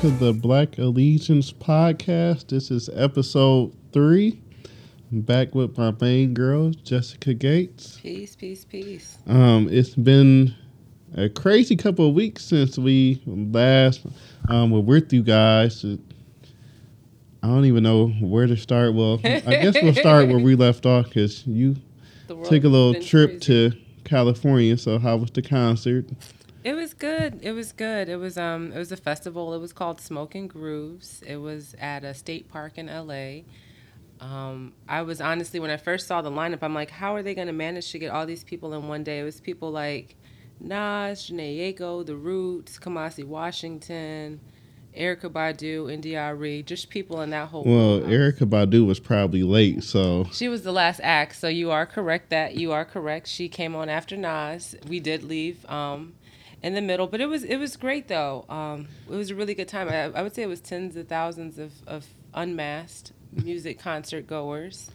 to the Black Allegiance podcast. This is episode three. I'm back with my main girl, Jessica Gates. Peace, peace, peace. Um, it's been a crazy couple of weeks since we last um, were with you guys. I don't even know where to start. Well, I guess we'll start where we left off because you took a little trip crazy. to California. So, how was the concert? It was good. It was good. It was um it was a festival. It was called Smoking Grooves. It was at a state park in LA. Um, I was honestly when I first saw the lineup, I'm like, how are they gonna manage to get all these people in one day? It was people like Nas, Jhené Aiko, The Roots, Kamasi Washington, Erykah Badu, India Arie, just people in that whole Well, wheelhouse. Erykah Badu was probably late, so She was the last act, so you are correct that you are correct. She came on after Nas. We did leave um, in the middle, but it was it was great though. Um, it was a really good time. I, I would say it was tens of thousands of, of unmasked music concert goers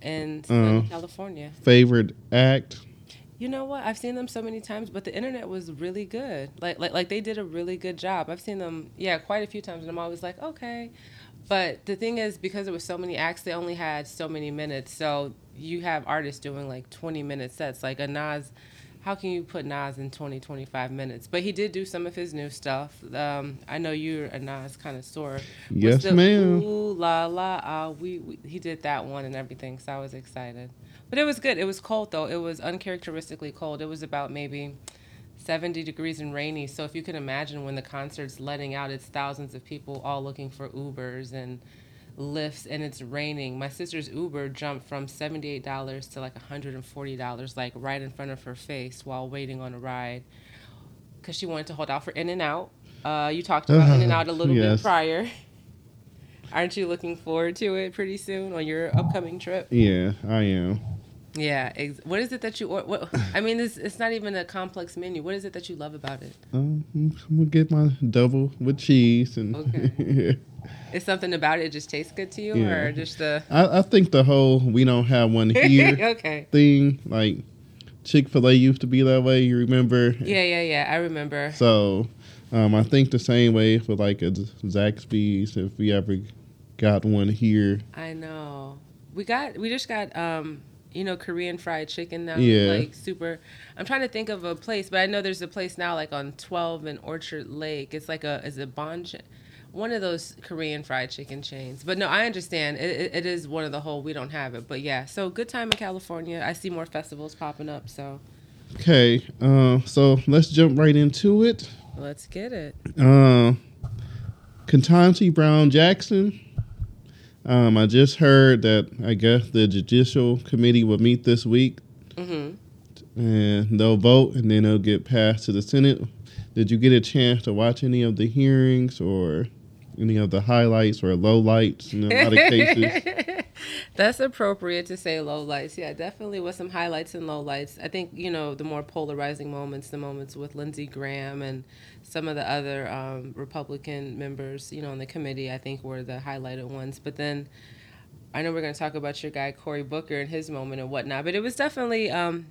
in Uh. California. favorite act. You know what? I've seen them so many times, but the internet was really good. Like like like they did a really good job. I've seen them, yeah, quite a few times, and I'm always like, okay. But the thing is, because there was so many acts, they only had so many minutes. So you have artists doing like 20 minute sets. Like a Nas, how can you put Nas in 20, 25 minutes? But he did do some of his new stuff. Um, I know you're a Nas connoisseur. What's Yes, the ma'am. Ooh la la, uh, we, we he did that one and everything. So I was excited. But it was good. It was cold though. It was uncharacteristically cold. It was about maybe 70 degrees and rainy. So if you can imagine when the concert's letting out, it's thousands of people all looking for Ubers and Lyfts and it's raining. My sister's Uber jumped from $78 to like $140 like right in front of her face while waiting on a ride cuz she wanted to hold out for In-N-Out. Uh, you talked about In-N-Out a little Yes. bit prior. Aren't you looking forward to it pretty soon on your upcoming trip? Yeah, I am. Yeah. Ex- what is it that you? Or, what, I mean, it's it's not even a complex menu. What is it that you love about it? Um, I'm gonna get my double with cheese and. Okay. Is something about it just tastes good to you, Yeah. or just the? I, I think the whole "we don't have one here" okay. thing, like Chick Fil A used to be that way. You remember? Yeah, yeah, yeah. I remember. So, um, I think the same way for like a Zaxby's if we ever got one here. I know. We got. We just got. Um. You know, Korean fried chicken now. Yeah. Like super. I'm trying to think of a place, but I know there's a place now like on 12 and Orchard Lake. It's like a is it Bon. One of those Korean fried chicken chains, but no, I understand. It, it, it is one of the whole. We don't have it, but yeah. So good time in California. I see more festivals popping up. So Okay, uh, so let's jump right into it. let's get it. Uh, Ketanji Brown Jackson. Um, I just heard that I guess the Judicial Committee will meet this week hmm and they'll vote and then it'll get passed to the Senate. Did you get a chance to watch any of the hearings or any of the highlights or lowlights in a lot of cases? That's appropriate to say low lights. Yeah, definitely with some highlights and low lights. I think, you know, the more polarizing moments, the moments with Lindsey Graham and some of the other um, Republican members, you know, on the committee, I think were the highlighted ones. But then I know we're going to talk about your guy, Cory Booker, and his moment and whatnot. But it was definitely, um,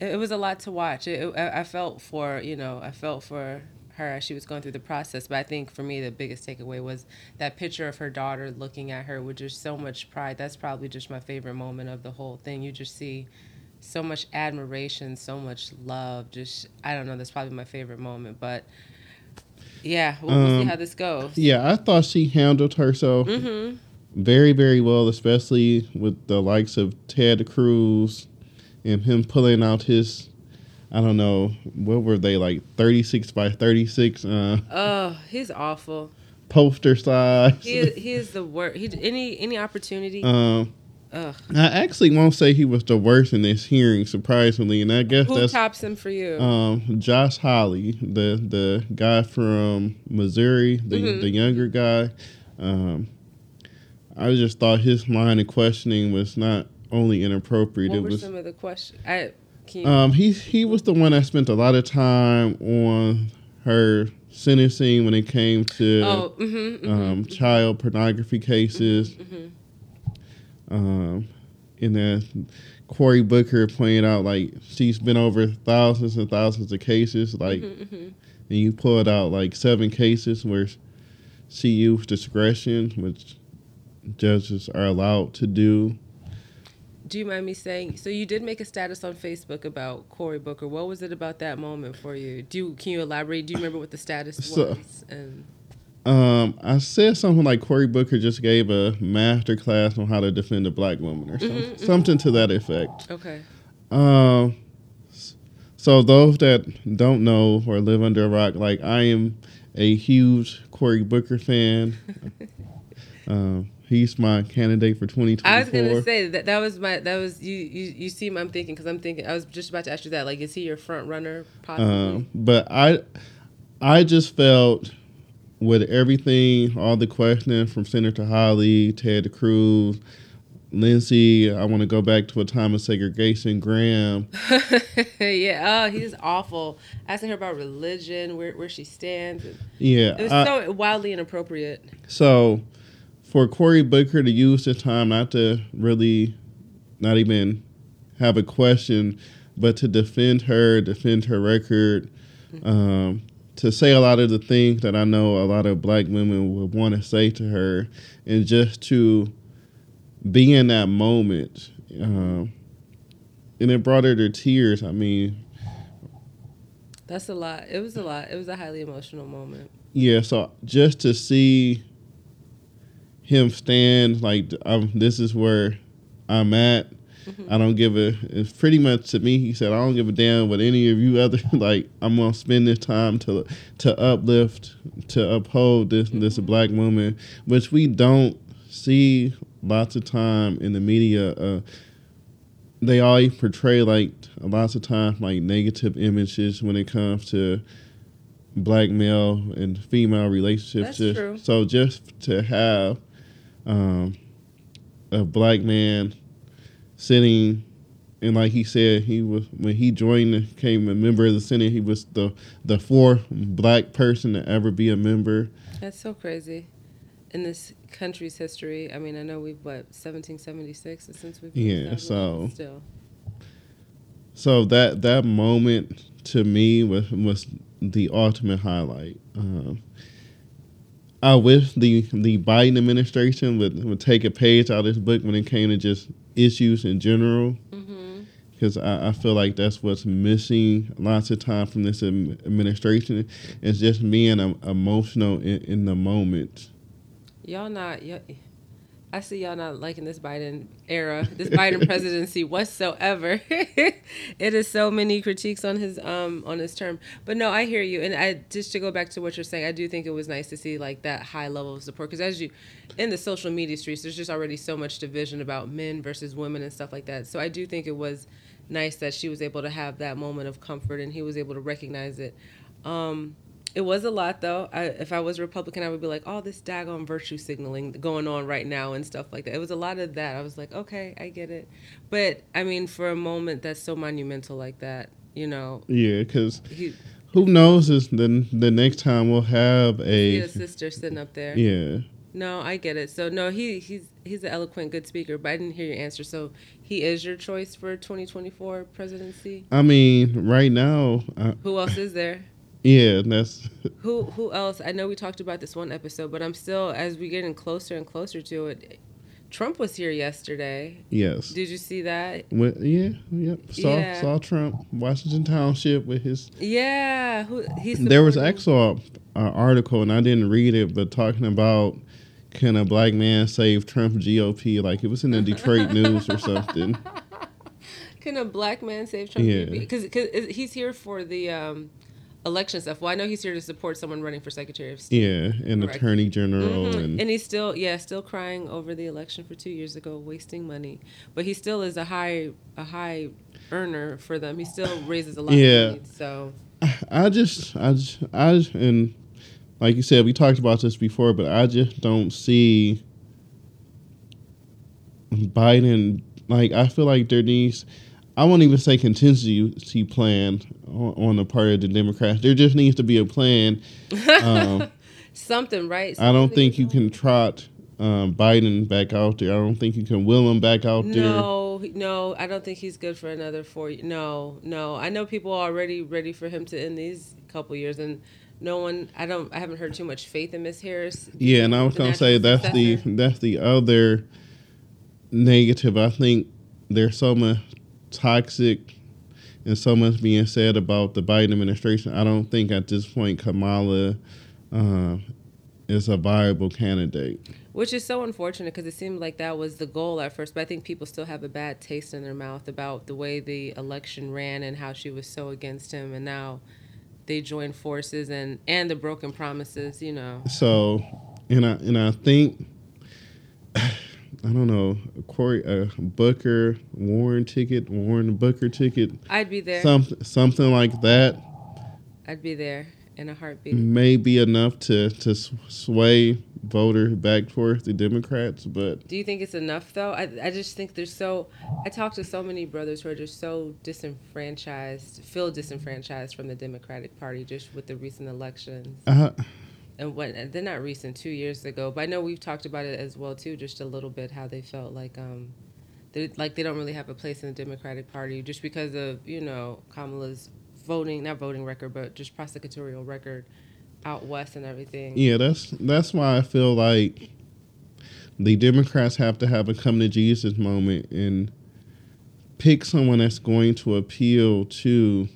it, was a lot to watch. It, I felt for, you know, I felt for her as she was going through the process. But I think for me, the biggest takeaway was that picture of her daughter looking at her with just so much pride. That's probably just my favorite moment of the whole thing. You just see so much admiration, so much love. Just, I don't know, that's probably my favorite moment. But yeah, we'll, we'll see Um, how this goes. Yeah, I thought she handled herself Mm-hmm. very, very well, especially with the likes of Ted Cruz and him pulling out his, I don't know, what were they like, 36 by 36 uh, Oh, he's awful. poster size. He is, he is the worst. He any any opportunity. Um, Ugh. I actually won't say he was the worst in this hearing, surprisingly, and I guess Who that's tops him for you? um, Josh Hawley, the the guy from Missouri, the Mhm. the younger guy. Um, I just thought his line of questioning was not only inappropriate. what it were was some of the questions? I you, um, he he was the one that spent a lot of time on her sentencing when it came to oh, mm-hmm, um, child pornography cases. hmm Um, and then Cory Booker pointed out like she's been over thousands and thousands of cases, like, hmm and you pulled out like seven cases where she used discretion, which judges are allowed to do. Do you mind me saying? So you did make a status on Facebook about Cory Booker. What was it about that moment for you? Do you, can you elaborate? Do you remember what the status So- was? And Um, I said something like Cory Booker just gave a master class on how to defend a black woman or something, Mhm, mhm. something to that effect. okay, Um, so those that don't know or live under a rock, like I am a huge Cory Booker fan. um, he's my candidate for 2024. I was gonna say that that was my that was you you you seem I'm thinking because I'm thinking I was just about to ask you that like is he your front runner possibly? Um, but I, I just felt with everything, all the questioning from Senator Hawley, Ted Cruz, Lindsey. I want to go back to a time of segregation. Graham. yeah, oh, he's awful. Asking her about religion, where where she stands. Yeah. It was I- so wildly inappropriate. So, for Cory Booker to use this time not to really, not even have a question, but to defend her, defend her record, um, to say a lot of the things that I know a lot of black women would want to say to her, and just to be in that moment. Um, and it brought her to tears. I mean, That's a lot. It was a lot. It was a highly emotional moment. Yeah, so just to see him stand like um, this is where I'm at. I don't give a. It's pretty much to me. He said, "I don't give a damn what any of you other like. I'm gonna spend this time to to uplift, to uphold this this black woman, which we don't see lots of time in the media. Uh, they always portray like lots of times like negative images when it comes to black male and female relationships. That's true. So just to have um, a black man sitting and like he said, he was when he joined, became a member of the Senate. He was the the fourth black person to ever be a member. That's so crazy. In this country's history, I mean, I know we've what 1776 since we've been Yeah, so- still. So that that moment to me was was the ultimate highlight. Um, I wish the the Biden administration would would take a page out of this book when it came to just issues in general, because I, I feel like that's what's missing lots of time from this administration. It's just being um, emotional in, in the moment. Y'all not. Y'all, I see y'all not liking this Biden era, this Biden presidency whatsoever. it is so many critiques on his um on his term. But no, I hear you, and I just to go back to what you're saying, I do think it was nice to see like that high level of support because as you in the social media streets, there's just already so much division about men versus women and stuff like that. So I do think it was nice that she was able to have that moment of comfort and he was able to recognize it. Um, it was a lot though. I, if I was a Republican, I would be like, "Oh, this daggone virtue signaling going on right now and stuff like that." It was a lot of that. I was like, "Okay, I get it," but I mean, for a moment that's so monumental like that, you know, Yeah, because who knows is the the next time we'll have a a sister sitting up there. yeah. No, I get it. So no, he he's he's an eloquent, good speaker. But I didn't hear your answer. So he is your choice for 2024 presidency. I mean, right now, uh, Who else is there? Yeah, that's Who who else? I know we talked about this one episode, but I'm still as we getting closer and closer to it. Trump was here yesterday. yes. Did you see that? Yeah, yep. Saw Yeah. saw Trump, Washington Township with his. Yeah, who he's There was actually an article, and I didn't read it, but talking about can a black man save Trump GOP? Like it was in the Detroit News or something. Can a black man save Trump? Yeah. Because he's here for the um, election stuff. Well, I know he's here to support someone running for Secretary of State. Yeah, and Correct. Attorney General, Mhm. and, And he's still, yeah, still crying over the election for two years ago, wasting money. But he still is a high, a high earner for them. He still raises a lot Yeah. of money. So I just, I just, I just, and like you said, we talked about this before, but I just don't see Biden. Like, I feel like there needs, I won't even say contingency plan on, on the part of the Democrats. There just needs to be a plan. Um, something, right? I don't think you can trot um, Biden back out there. I don't think you can will him back out there. No, no, I don't think he's good for another four. No, no, I know people are already ready for him to end these couple years, and no one. I don't. I haven't heard too much faith in Miss Harris. Yeah, and I was gonna say that's the that's the other negative. I think there's so much toxic and so much being said about the Biden administration. I don't think at this point Kamala uh, is a viable candidate. Which is so unfortunate because it seemed like that was the goal at first, but I think people still have a bad taste in their mouth about the way the election ran and how she was so against him, and now they joined forces and and the broken promises. You know, So, and I and I think I don't know Cory uh, Booker Warren ticket Warren Booker ticket I'd be there. something something like that. I'd be there in a heartbeat. may be enough to to sway voters back towards the Democrats, but Do you think it's enough though? I, I just think there's so. I talk to so many brothers who are just so disenfranchised, feel disenfranchised from the Democratic Party just with the recent elections. uh, and and they're not recent two years ago but i know we've talked about it as well too just a little bit how they felt like um they like they don't really have a place in the democratic party just because of you know kamala's voting not voting record but just prosecutorial record out west and everything yeah, that's that's why I feel like the Democrats have to have a come to Jesus moment and pick someone that's going to appeal to.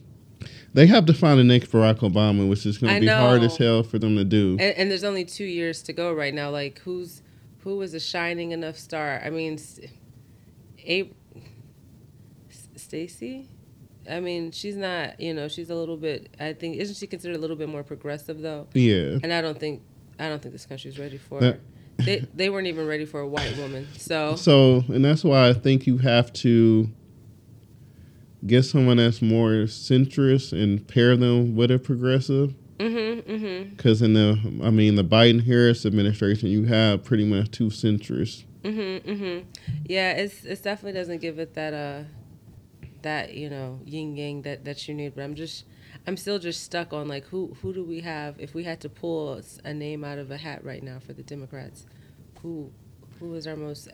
They have to find the next Barack Obama, which is going to be hard as hell for them to do. and, and there's only two years to go right now like who's who is a shining enough star i mean a stacy i mean she's not you know she's a little bit i think isn't she considered a little bit more progressive though Yeah, and I don't think I don't think this country's ready for That-. They they weren't even ready for a white woman. So So, and that's why I think you have to get someone that's more centrist and pair them with a progressive. mhm mhm Because in the, I mean, the Biden Harris administration, you have pretty much two centrists. mhm Mm-hmm. Yeah, it's it definitely doesn't give it that uh that you know yin yang that that you need. But I'm just I'm still just stuck on like who who do we have if we had to pull a name out of a hat right now for the Democrats, who who is our most.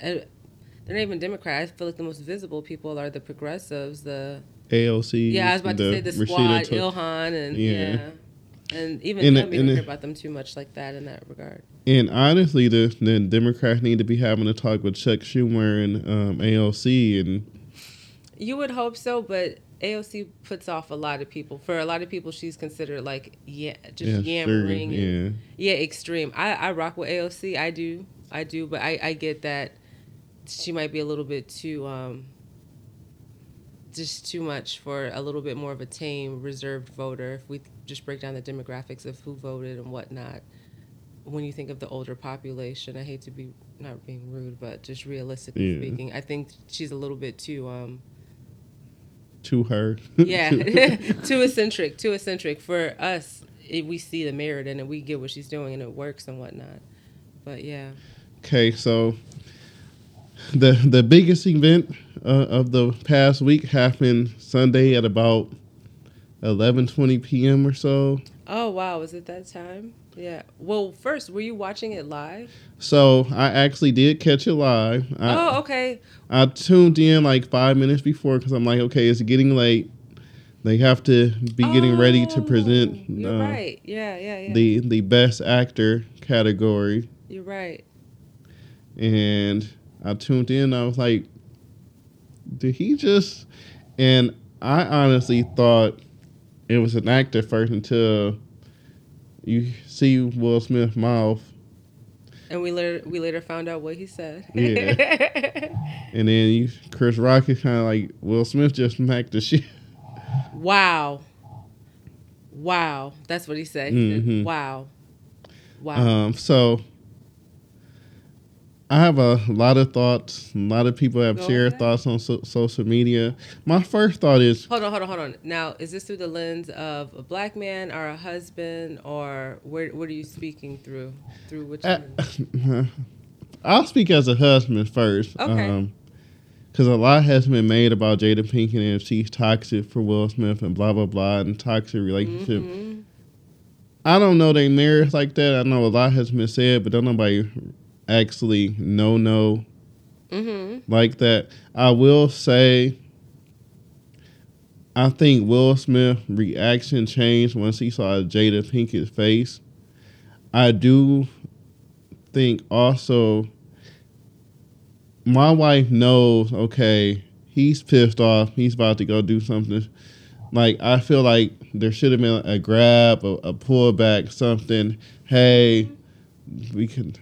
They're not even Democrat. I feel like the most visible people are the progressives, the AOC. Yeah, I was about to say the squad, Tlaib. Ilhan, and Yeah. yeah. And even And them, the- we and don't hear about them too much like that in that regard. And honestly, the, the Democrats need to be having a talk with Chuck Schumer and um, AOC. And You would hope so, but AOC puts off a lot of people. For a lot of people, she's considered like yeah, just yeah, yammering. sure, and- yeah. yeah, extreme. I, I rock with AOC. I do, I do, but I, I get that she might be a little bit too um just too much for a little bit more of a tame, reserved voter. If we just break down the demographics of who voted and whatnot, when you think of the older population, I hate to be not being rude, but just realistically Yeah. speaking, I think she's a little bit too um To her. yeah too eccentric too eccentric for us it, we see the merit in it we get what she's doing and it works and whatnot but yeah Okay, so the the biggest event uh, of the past week happened Sunday at about eleven twenty p.m. or so. oh wow was it that time yeah well first were you watching it live So I actually did catch it live. I, oh okay I tuned in like five minutes before because I'm like, okay, it's getting late. They have to be getting ready to Oh, present you're uh, right yeah yeah yeah the the best actor category, you're right and I tuned in. I was like, did he just? And I honestly thought it was an actor first until you see Will Smith's mouth, and we later we later found out what he said Yeah. and then you, Chris Rock is kind of like Will Smith just smacked the shit. wow wow that's what he said, he said Mhm. wow wow Um, so I have a lot of thoughts. A lot of people have Go shared ahead. thoughts on so- social media. My first thought is Hold on, hold on, hold on. Now, is this through the lens of a black man or a husband, or where? What are you speaking through? Through which? Uh. I'll speak as a husband first. Okay. Because a lot has been made about Jada Pinkett and if she's toxic for Will Smith and blah, blah, blah, and toxic relationship. Mhm. I don't know they marriage like that. I know a lot has been said, but don't nobody actually no no Mhm. like that. I will say I think Will Smith reaction changed once he saw Jada Pinkett's face. I do think also my wife knows, okay, he's pissed off. He's about to go do something. Like I feel like there should have been a grab, a, a pullback, something. Hey, we can.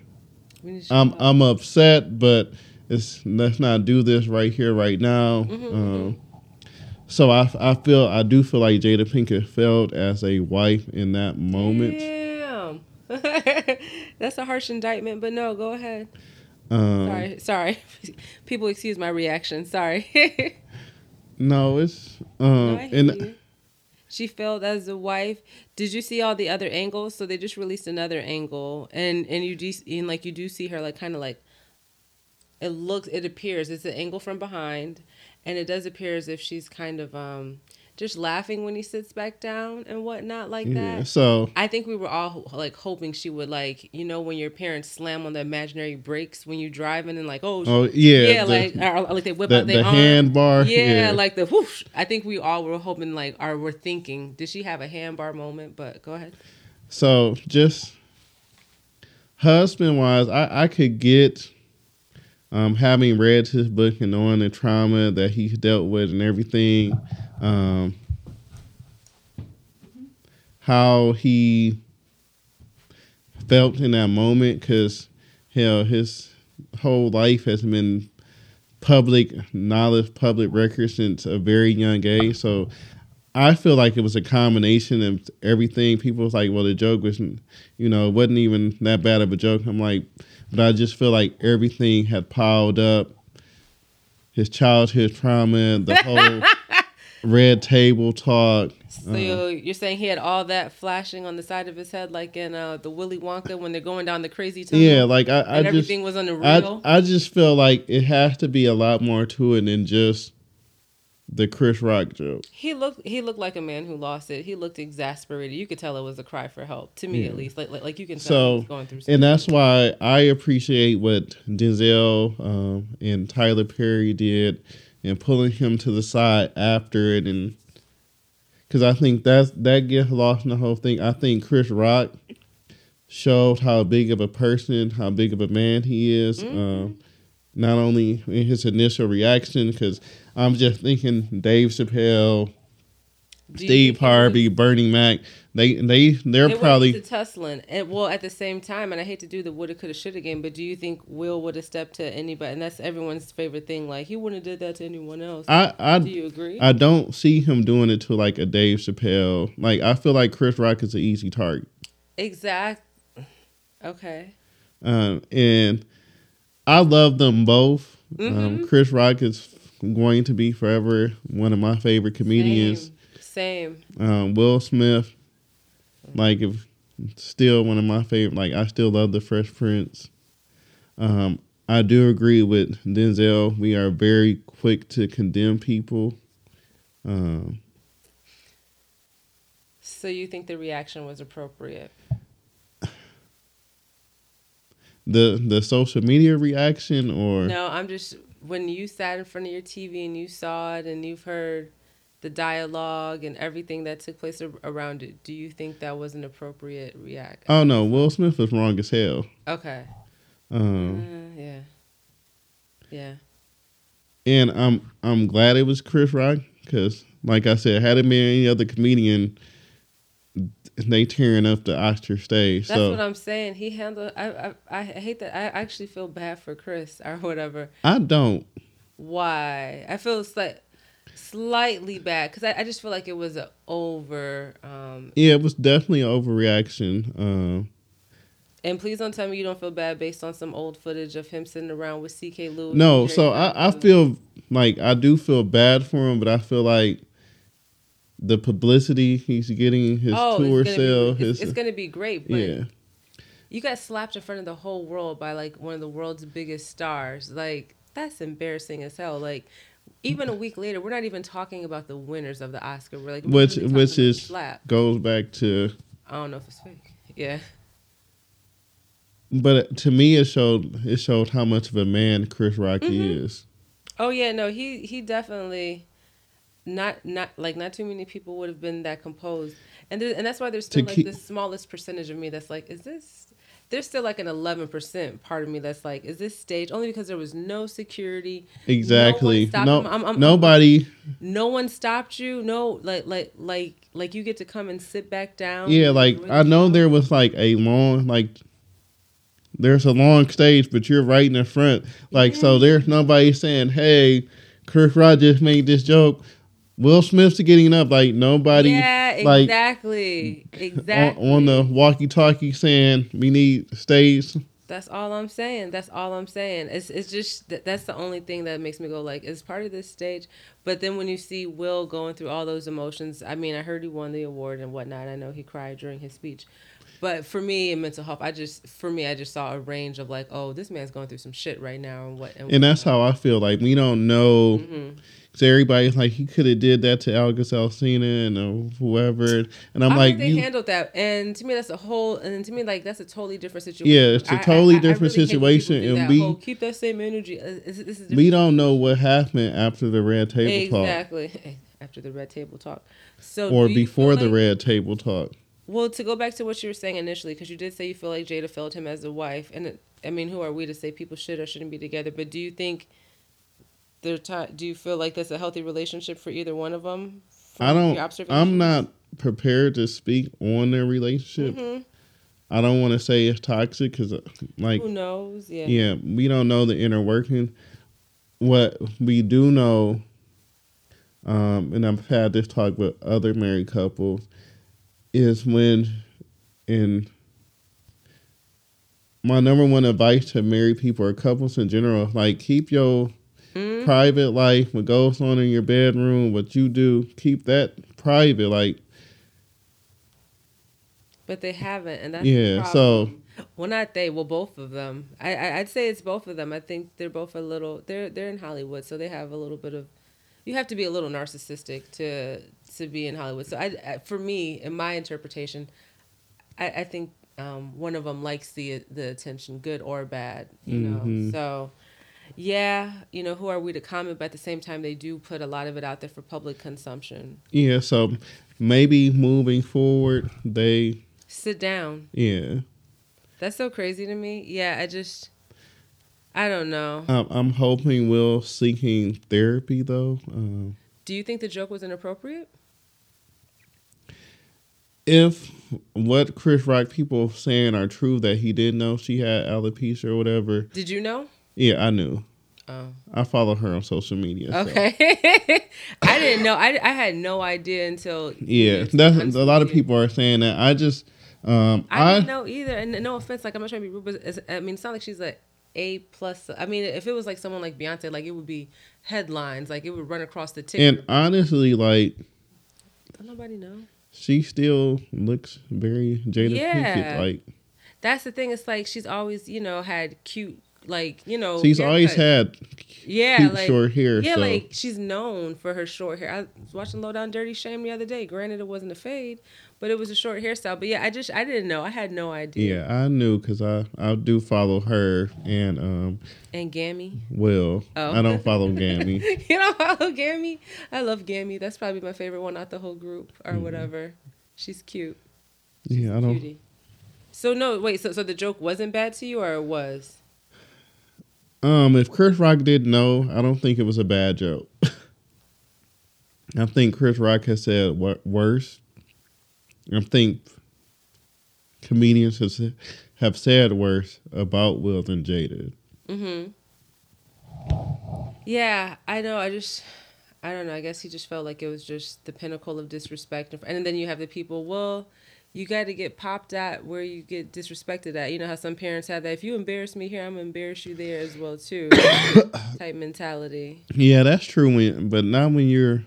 We need to I'm. I'm upset, but it's let's not do this right here, right now. Mhm, Um, so I I feel I do feel like Jada Pinkett failed as a wife in that moment. Damn. That's a harsh indictment, but no, go ahead. Um, Sorry, sorry. People excuse my reaction. Sorry. No, it's No, um, hear and you. She failed as a wife. Did you see all the other angles? So they just released another angle, and and you do and like you do see her like kind of like. It looks. It appears it's an angle from behind, and it does appear as if she's kind of um just laughing when he sits back down and whatnot like yeah. that. So I think we were all like hoping she would like you know when your parents slam on the imaginary brakes when you're driving and like oh, oh yeah, yeah the, like or, like they whip the, out their the handbar. Yeah, like the whoosh. I think we all were hoping, like, or we're thinking, did she have a handbar moment? But go ahead. So just husband wise, I, I could get um, having read his book and knowing the trauma that he dealt with and everything, um, how he felt in that moment because hell, his whole life has been public knowledge, public record since a very young age. So I feel like it was a combination of everything. People was like, well, the joke was, you know, it wasn't even that bad of a joke. I'm like, but I just feel like everything had piled up. His childhood trauma, the whole red table talk. So you're saying he had all that flashing on the side of his head, like in uh, the Willy Wonka when they're going down the crazy tunnel? Yeah, like I, I and just, everything was unreal. I, I just feel like it has to be a lot more to it than just the Chris Rock joke. he looked he looked like a man who lost it. He looked exasperated. You could tell it was a cry for help. To me, Yeah. at least, like like, like you can tell So, going through. Something. And that's why I appreciate what Denzel um, and Tyler Perry did and pulling him to the side after it. And because I think that's, that gets lost in the whole thing. I think Chris Rock showed how big of a person, how big of a man he is. Mhm. Um, not only in his initial reaction, because I'm just thinking Dave Chappelle, Do Steve Harvey, Bernie Mac. They they they're They probably to tussling, and well, at the same time, and I hate to do the woulda, coulda, shoulda game, but do you think Will would have stepped to anybody? And that's everyone's favorite thing. Like he wouldn't have did that to anyone else. I I do you agree? I don't see him doing it to like a Dave Chappelle. Like I feel like Chris Rock is an easy target, exact. Okay. um, and I love them both. Um, Mhm. Chris Rock is going to be forever one of my favorite comedians. Same. Same. Um, Will Smith, like if still one of my favorite. Like I still love the Fresh Prince. Um, I do agree with Denzel. We are very quick to condemn people. Um, So you think the reaction was appropriate? The the social media reaction or No, I'm just when you sat in front of your TV and you saw it and you've heard the dialogue and everything that took place around it. Do you think that was an appropriate react? oh no, Will Smith was wrong as hell. Okay. Um, Uh, yeah. Yeah. and I'm I'm glad it was Chris Rock because, like I said, had it been any other comedian, they tearing up the Oscar stage. That's so what I'm saying. He handled. I, I I hate that. I actually feel bad for Chris or whatever. I don't. Why? I feel slight, slightly bad because I, I just feel like it was a over. Um, Yeah, it was definitely an overreaction. Um, and please don't tell me you don't feel bad based on some old footage of him sitting around with C.K. Louis. no, so I, I feel like I do feel bad for him, but I feel like the publicity he's getting, his Oh, tour sale, Be, it's, it's gonna be great, but yeah. you got slapped in front of the whole world by like one of the world's biggest stars. Like that's embarrassing as hell. Like even a week later, we're not even talking about the winners of the Oscar. We're like, we're Which which is slap. goes back to I don't know if it's fake. Yeah. But to me, it showed it showed how much of a man Chris Rock Mhm. is. Oh yeah, no, he he definitely. Not not like not too many people would have been that composed, and there, and that's why there's still like keep- the smallest percentage of me that's like, is this? There's still like an 11% part of me that's like, is this stage? Only because there was no security. Exactly. No, him. I'm- I'm- nobody. No one stopped you. No, like like like like you get to come and sit back down. Yeah, like Really I know there was like a long like there's a long stage, but you're right in the front. Like so there's nobody saying, Hey, Chris just made this joke. Will Smith's getting up, like nobody Yeah, like exactly, on, exactly. on the walkie talkie saying we need stage. That's all I'm saying. That's all I'm saying. It's it's just that that's the only thing that makes me go like, it's part of this stage. But then when you see Will going through all those emotions, I mean, I heard he won the award and whatnot. I know he cried during his speech. But for me in mental health, I just for me I just saw a range of like, oh, this man's going through some shit right now and what And that's how I feel. Like we don't know Mhm. So everybody's like, he could have did that to August Alsina and uh, whoever, and I'm I like, they handled that, and to me, that's a whole, and to me, like that's a totally different situation. Yeah, it's a totally different situation, and we- keep that same energy. Uh, This, this is we don't know what happened after the red table talk exactly after the red table talk. So or before feel the like- red table talk. Well, to go back to what you were saying initially, because you did say you feel like Jada failed him as a wife, and it, I mean, who are we to say people should or shouldn't be together? But do you think they're? T- do you feel like that's a healthy relationship for either one of them? I don't. I'm not prepared to speak on their relationship. Mhm. I don't want to say it's toxic because, like, Who knows? Yeah. yeah, we don't know the inner working. What we do know, um, and I've had this talk with other married couples, is when, in my number one advice to married people or couples in general, like keep your Mhm. private life, what goes on in your bedroom, what you do, keep that private. Like, But they haven't, and that's Yeah, The so- well, not they. Well, both of them. I, I I'd say it's both of them. I think they're both a little. They're they're in Hollywood, so they have a little bit of. You have to be a little narcissistic to to be in Hollywood. So I, I for me, in my interpretation, I, I think um, one of them likes the the attention, good or bad. You know, Mhm. so. Yeah, you know, who are we to comment? But at the same time, they do put a lot of it out there for public consumption. yeah, so maybe moving forward, they, Sit down. yeah. That's so crazy to me. Yeah, I just, I don't know. I'm, I'm hoping Will seeking therapy though. Um, Do you think the joke was inappropriate? if what Chris Rock people saying are true that he did know she had alopecia or whatever, Did you know? yeah, I knew. Oh, I follow her on social media. so- okay. I didn't know. I, I had no idea until. Yeah, that's a lot of people are saying that. I just, um, I, I, didn't know either, and no offense, like I'm not trying to be rude, but it's, I mean, it's not like she's a A plus. I mean, if it was like someone like Beyonce, like it would be headlines, like it would run across the ticker. and honestly, like Don't nobody know. she still looks very Jada Yeah. Pinkett. Like That's the thing. It's like she's always, you know, had cute, like you know. she's always had yeah, cute like, short hair. Yeah, so like she's known for her short hair. I was watching Low Down Dirty Shame the other day. Granted, it wasn't a fade, but it was a short hairstyle. But yeah, I just I didn't know. I had no idea. yeah, I knew because I I do follow her and um And Gammy. Well, Oh. I don't follow Gammy. you don't follow Gammy? I love Gammy. That's probably my favorite one out the whole group or whatever. She's cute. yeah, I don't. Cutie. So no, wait. So so the joke wasn't bad to you, or it was? Um, if Chris Rock didn't know, I don't think it was a bad joke. I think Chris Rock has said what worse. I think comedians have said, have said worse about Will than Jada. Mm-hmm. Yeah, I know. I just, I don't know. I guess he just felt like it was just the pinnacle of disrespect, and then you have the people. Well, you got to get popped at where you get disrespected at. You know how some parents have that. If you embarrass me here, I'm gonna embarrass you there as well too. type mentality. Yeah, that's true. When, but not when you're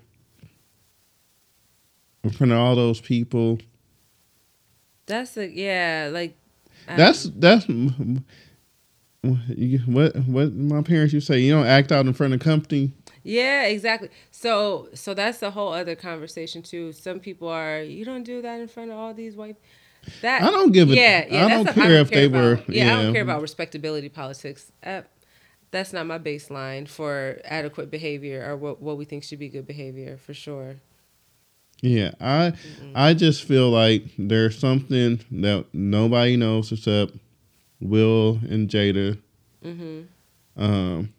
in front of all those people. That's a yeah. Like That's that's what what my parents used to say. You don't act out in front of company. Yeah, exactly. So so that's a whole other conversation too. Some people are you don't do that in front of all these white. That I don't give a- Yeah, yeah. I don't care if they about. were- Yeah, I don't care about respectability politics. Uh, that's not my baseline for adequate behavior or what what we think should be good behavior for sure. Yeah, I I just feel like there's something that nobody knows except Will and Jada. Mm-hmm. Um,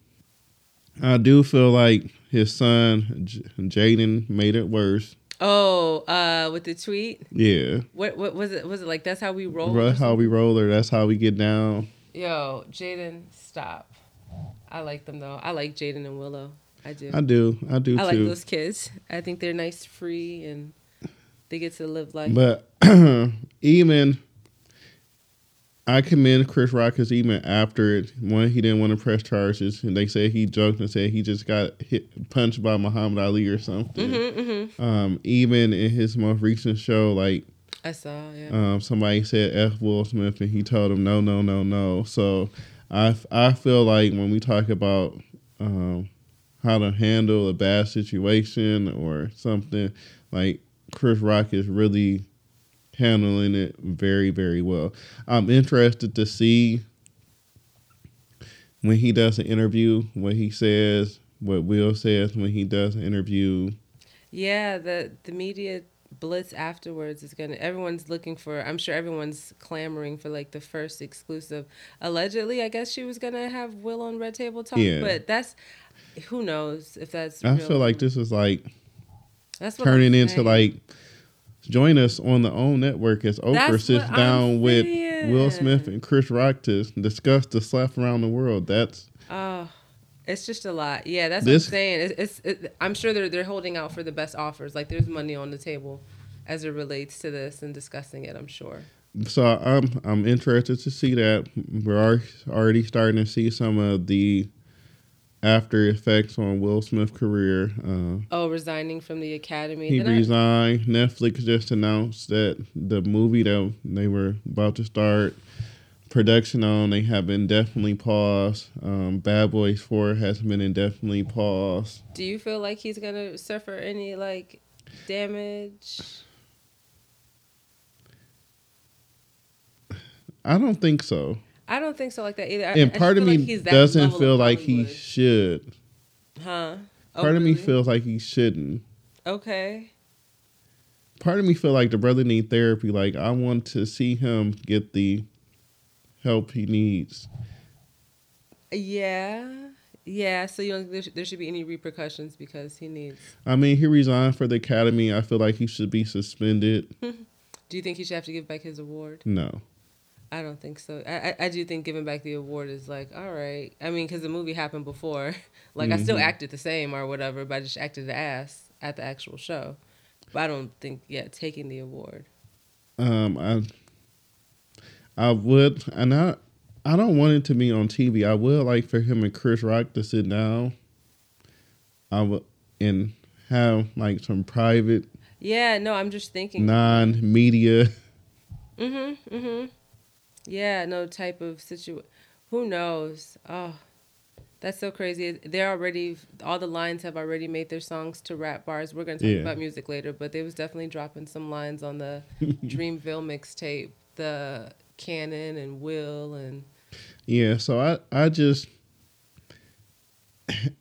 I do feel like his son J- Jaden made it worse. Oh, uh, with the tweet, Yeah, what what was it? Was it like that's how we roll? that's how we roll, or that's how we get down. Yo, Jaden, stop. I like them though. I like Jaden and Willow. I do. I do, I do I like those kids. I think they're nice, free, and they get to live life. But even I commend Chris Rock because even after it, one he didn't want to press charges, and they said he joked and said he just got hit punched by Muhammad Ali or something. hmm hmm Um, even in his most recent show, like I saw. Yeah. um, somebody said F Will Smith, and he told him no, no, no, no. So I I feel like when we talk about um, how to handle a bad situation or something, like Chris Rock is really handling it very, very well. I'm interested to see when he does an interview, what he says, what Will says when he does an interview. Yeah, the the media blitz afterwards is gonna. Everyone's looking for. I'm sure everyone's clamoring for like the first exclusive. Allegedly, I guess she was gonna have Will on Red Table Talk, Yeah. but that's who knows if that's. I feel like this is like that's what turning into like join us on the own network as Oprah That's sits what I'm down with Will. Smith and Chris Rock to discuss the slap around the world. That's Oh, it's just a lot. Yeah, that's This- what I'm saying. It's, it's it, I'm sure they're they're holding out for the best offers. Like there's money on the table as it relates to this and discussing it. I'm sure. so I'm I'm interested to see that. We're already starting to see some of the after effects on Will Smith's career. Uh, Oh, resigning from the academy. he Then I- resigned. Netflix just announced that the movie that they were about to start production on, they have indefinitely paused. Um, Bad Boys 4 has been indefinitely paused. Do you feel like he's gonna suffer any like damage? I don't think so. I don't think so like that either. I, and part of me like doesn't feel like he should. huh? Oh, Part of me feels like he shouldn't. okay. Part of me feel like the brother need therapy. Like I want to see him get the help he needs. Yeah, yeah. So you don't there should be any repercussions because he needs. I mean, he resigned for the academy. I feel like he should be suspended. Do you think he should have to give back his award? No. I don't think so. I, I, do think giving back the award is like, all right. I mean, because the movie happened before. like, I still Mhm. acted the same or whatever, but I just acted the ass at the actual show. But I don't think, yeah, taking the award. Um, I I would, and I I don't want it to be on TV. I would like for him and Chris Rock to sit down. I would and have like some private, Yeah, no, I'm just thinking. non-media. Mm-hmm. Mm-hmm. Yeah, no type of situation. Who knows? Oh, that's so crazy. They're already all the lines have already made their songs to rap bars. We're gonna talk Yeah. about music later, but they was definitely dropping some lines on the Dreamville mixtape, the Canon and Will and Yeah, so I I just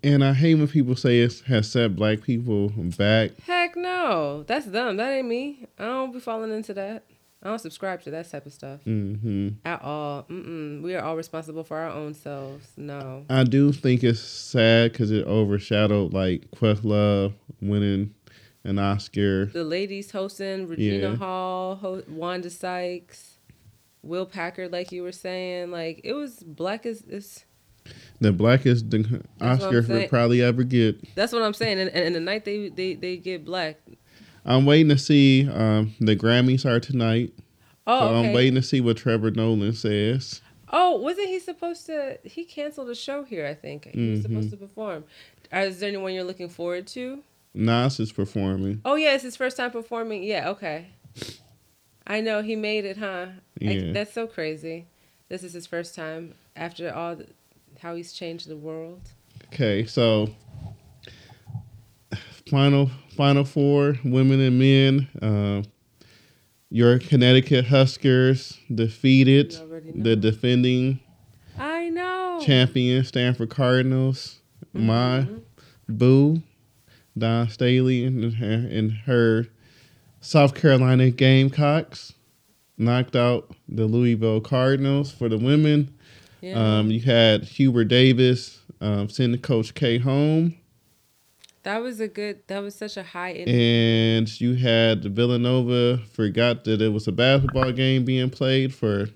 and I hate when people say it has set black people back. heck no, that's them. That ain't me. I don't be falling into that. I don't subscribe to that type of stuff hmm at all. Mm-mm. We are all responsible for our own selves. No. I do think it's sad because it overshadowed like Questlove winning an Oscar. the ladies hosting Regina Yeah. Hall, ho- Wanda Sykes, Will Packer, like you were saying, like it was black as it's. The blackest the That's what I'm Oscar would probably ever get. That's what I'm saying, and, and, and the night they, they they get black. I'm waiting to see. Um, the Grammys are tonight, Oh, so okay. I'm waiting to see what Trevor Noah says. Oh, wasn't he supposed to? He canceled a show here. I think he was Mhm. supposed to perform. Uh, Is there anyone you're looking forward to? Nas is performing. Oh yeah, it's his first time performing. Yeah, okay. I know he made it, huh? I- Yeah. that's so crazy. This is his first time after all the, how he's changed the world. Okay, so final final four women and men. Uh, your Connecticut Huskies defeated You already know. the defending I know. Champion Stanford Cardinals. My Mhm. boo, Dawn Staley and her, and her South Carolina Gamecocks knocked out the Louisville Cardinals for the women. Yeah. Um, you had Hubert Davis um, sending Coach K home, that was a good. That was such a high. End. and you had Villanova forgot that it was a basketball game being played for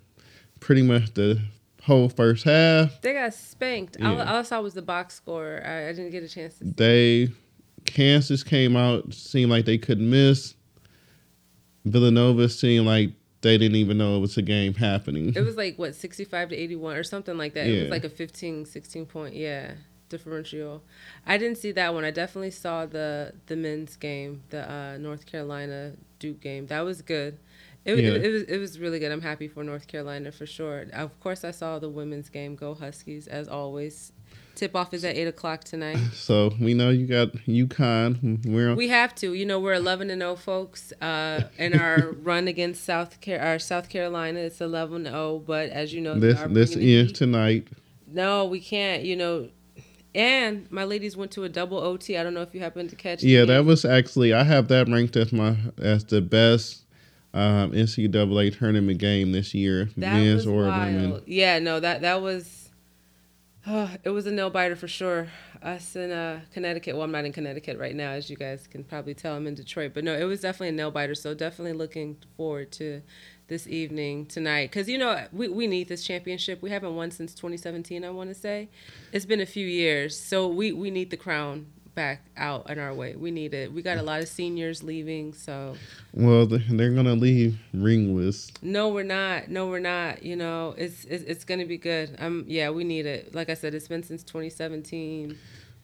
pretty much the whole first half. They got spanked. All, Yeah. all I saw was the box score. I, I didn't get a chance to. See. They Kansas came out seemed like they couldn't miss. Villanova seemed like they didn't even know it was a game happening. It was like what 65 to 81 or something like that. It was like a 15 16 point yeah differential. I didn't see that one. I definitely saw the the men's game, the uh, North Carolina Duke game. That was good. It, Yeah. it, it was it was really good. I'm happy for North Carolina for sure. Of course, I saw the women's game. Go Huskies as always. Tip off is at eight o'clock tonight. So we know you got UConn. We're We have to. You know, we're 11 and 0, folks. Uh, in our run against South Car- our South Carolina, it's 11 0. But as you know, this this bringing the is heat. tonight. No, we can't. You know, and my ladies went to a double OT. I don't know if you happened to catch. Yeah, that was actually I have that ranked as my as the best um, NCAA tournament game this year, that men's or wild. women. Yeah, no, that that was. Oh, it was a nail biter for sure. Us in uh, Connecticut. Well, I'm not in Connecticut right now, as you guys can probably tell. I'm in Detroit, but no, it was definitely a nail biter. So definitely looking forward to this evening tonight, because you know we we need this championship. We haven't won since 2017. I want to say, it's been a few years, so we we need the crown back out in our way. We need it. We got a lot of seniors leaving, so Well, they- they're gonna leave ringless. no, we're not. No, we're not. You know, it's it's, it's going to be good. Um, yeah, we need it. Like I said, it's been since 2017.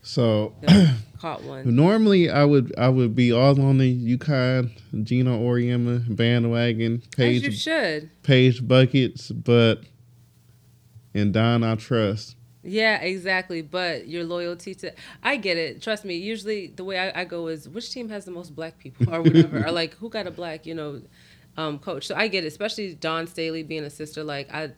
So caught one. normally I would I would be all on the UConn Geno Auriemma bandwagon, As you Paige should. Paige Bueckers, but in Dawn I trust. Yeah, exactly. But your loyalty to I get it. Trust me. Usually the way I, I go is which team has the most black people or whatever. or like who got a black, you know, um, coach. So I get it, especially Dawn Staley being a sister. Like I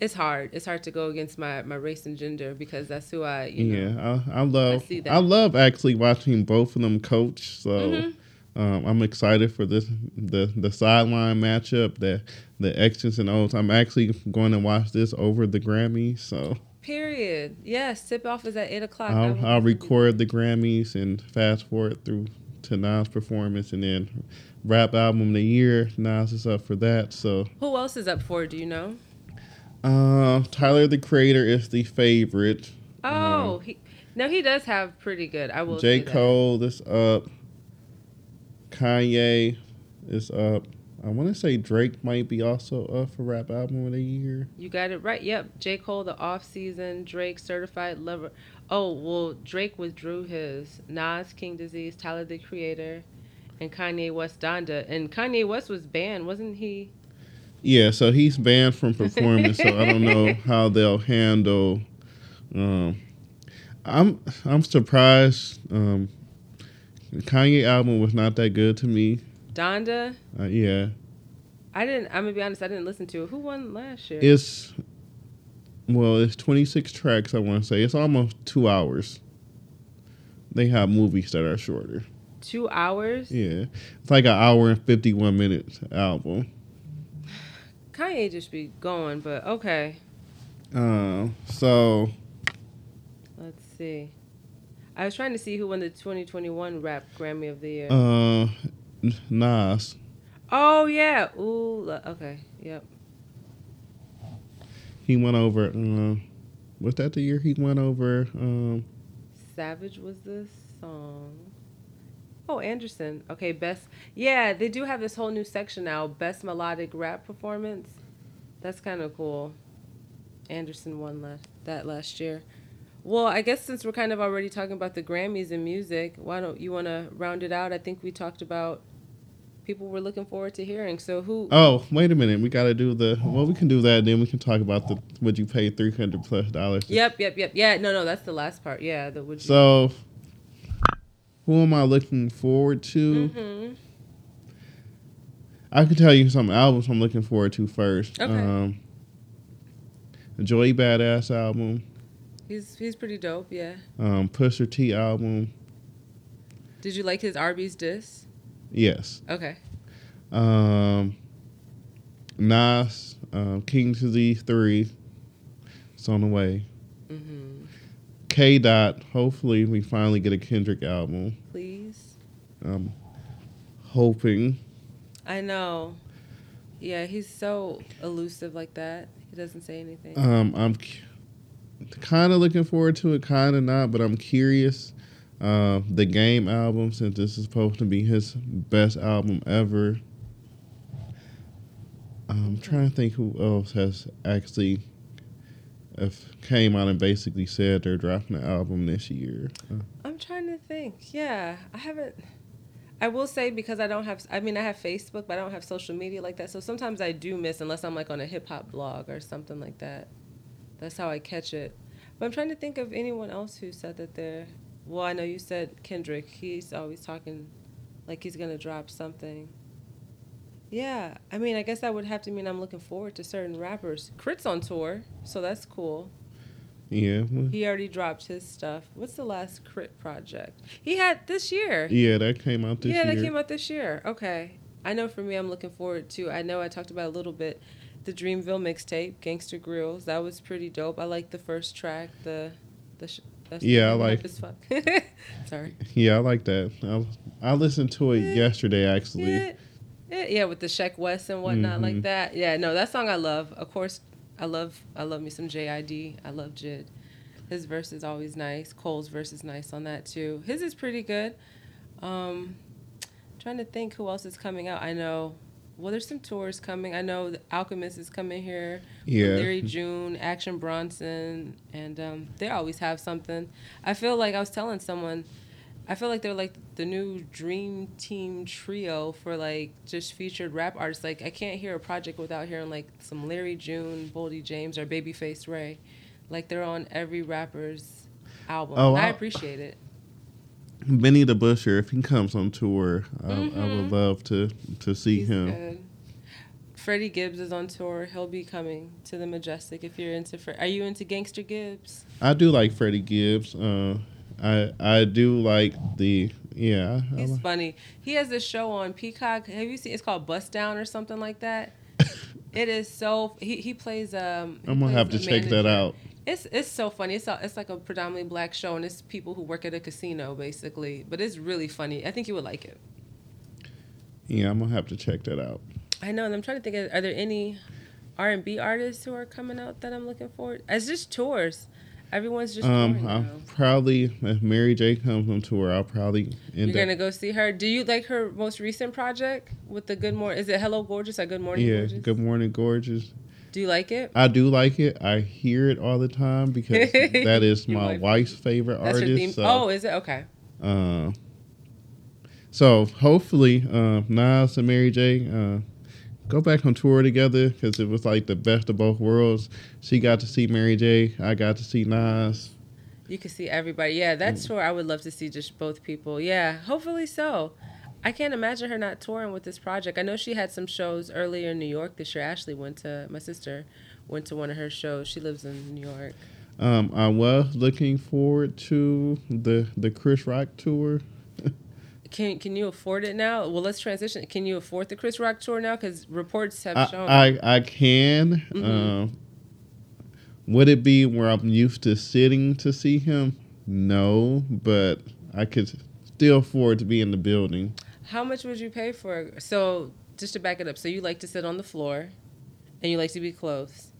it's hard. It's hard to go against my, my race and gender because that's who I you know Yeah, I, I love I see that. I love actually watching both of them coach. So Mhm. um, I'm excited for this the the sideline matchup, the the X's and O's. I'm actually going to watch this over the Grammys. So Period. Yes, tip off is at eight o'clock. I'll I'll record the Grammys and fast forward through to Nas' performance and then rap album of the year. Nas is up for that. So Who else is up for? it, Do you know? Uh, Tyler the Creator is the favorite. Oh, he no, he does have pretty good. I will. J. Cole is up. Kanye is up. I want to say Drake might be also up for rap album of the year. You got it right. Yep. J. Cole, the off season. Drake, certified lover. Oh well, Drake withdrew his. Nas, King Disease, Tyler the Creator, and Kanye West, Donda. And Kanye West was banned, wasn't he? Yeah, so he's banned from performing. so I don't know how they'll handle. Um, I'm I'm surprised. Um, Kanye album was not that good to me. Donda. Uh, yeah, I didn't. I'm gonna be honest. I didn't listen to it. Who won last year? it's well, it's 26 tracks. I want to say it's almost two hours. They have movies that are shorter. Two hours. Yeah, it's like an hour and 51 minutes album. Kanye just be going, but okay. Uh, so Let's see. I was trying to see who won the 2021 Rap Grammy of the Year. uh, Nas. oh yeah. Ooh. Okay. Yep. He went over. Uh, was that the year he went over? Um, Savage was the song. Oh, Anderson. Okay, best. Yeah, they do have this whole new section now. Best melodic rap performance. That's kind of cool. Anderson won last, that last year. Well, I guess since we're kind of already talking about the Grammys and music, why don't you want to round it out? I think we talked about people we're looking forward to hearing. So who? oh, wait a minute. We got to do the. Well, we can do that. Then we can talk about the. Would you pay three hundred plus dollars? Yep, yep, yep. Yeah, no, no, that's the last part. Yeah, the would you? So, who am I looking forward to? Mhm. I can tell you some albums I'm looking forward to first. Okay. Um, Joey Badass album, He's he's pretty dope. Yeah. um, Pusha T album. Did you like his Arby's diss? Yes. Okay. Um, Nas, um, King's Disease three. It's on the way. K Dot. Hopefully, we finally get a Kendrick album. Please. I'm hoping. I know. Yeah, he's so elusive like that. He doesn't say anything. Um, I'm kind of looking forward to it, kind of not, but I'm curious. Uh, the Game album, since this is supposed to be his best album ever. I'm trying to think who else has actually came out and basically said they're dropping the album this year. I'm trying to think. Yeah, I haven't. I will say because I don't have. I mean, I have Facebook, but I don't have social media like that. So sometimes I do miss unless I'm like on a hip hop blog or something like that. That's how I catch it. But I'm trying to think of anyone else who said that they're. Well, I know you said Kendrick. He's always talking like he's gonna drop something. Yeah, I mean, I guess that would have to mean I'm looking forward to certain rappers. Krit's on tour, so that's cool. yeah, He already dropped his stuff. What's the last Krit project? He had this year. yeah, that came out this yeah, year. Yeah, that came out this year. Okay. I know for me, I'm looking forward to. I know I talked about a little bit. The Dreamville mixtape, Gangsta Grillz. That was pretty dope. I like the first track. The the. Sh- Yeah, I like-. Sorry. Yeah, I like that. I, I listened to it Yeah. yesterday actually. Yeah, yeah, yeah, with the Sheck West and whatnot Mhm. like that. Yeah, no, that song I love. Of course, I love I love me some JID. I love Jid. His verse is always nice. Cole's verse is nice on that too. His is pretty good. Um, trying to think who else is coming out. I know. Well, there's some tours coming. I know the Alchemist is coming here. Yeah. Larry June, Action Bronson, and um, they always have something. I feel like I was telling someone, I feel like they're like the new dream team trio for like just featured rap artists. Like I can't hear a project without hearing like some Larry June, Boldy James, or Babyface Ray. Like they're on every rapper's album. Oh, I I- appreciate it. Benny the Butcher, if he comes on tour, I, I Mhm. would love to to see He's him. good. Freddie Gibbs is on tour. He'll be coming to the Majestic. If you're into, Fre- are you into Gangsta Gibbs? I do like Freddie Gibbs. Uh, I I do like the yeah. He's funny. He has this show on Peacock. Have you seen? It's called Bust Down or something like that. It is so. He he plays. Um, he I'm gonna plays have to check that out. It's it's so funny. It's a, it's like a predominantly black show, and it's people who work at a casino basically. But it's really funny. I think you would like it. Yeah, I'm gonna have to check that out. I know, and I'm trying to think. Of, are there any R and B artists who are coming out that I'm looking forward? It's just tours. Everyone's just Um, I'll now. probably if Mary J comes on tour, I'll probably end You're gonna up. go see her. Do you like her most recent project with the Good Morning? Is it Hello Gorgeous or Good Morning Yeah, Gorgeous? Good Morning Gorgeous. Do you like it? I do like it. I hear it all the time because that is my wife's favorite That's artist. your theme. So, oh, is it okay? uh, so hopefully, uh, Nas and Mary J. Uh, go back on tour together because it was like the best of both worlds. She got to see Mary J. I got to see Nas. You can see everybody. Yeah, Mm. that's tour. I would love to see just both people. Yeah, hopefully so. I can't imagine her not touring with this project. I know she had some shows earlier in New York this year. Ashley went to my sister went to one of her shows. She lives in New York. Um, I was looking forward to the the Chris Rock tour. Can can you afford it now? Well, let's transition. Can you afford the Chris Rock tour now? Because reports have I, shown. I I can. Mhm. Um, would it be where I'm used to sitting to see him? No, but I could still afford to be in the building. How much would you pay for? it? So just to back it up, so you like to sit on the floor, and you like to be close.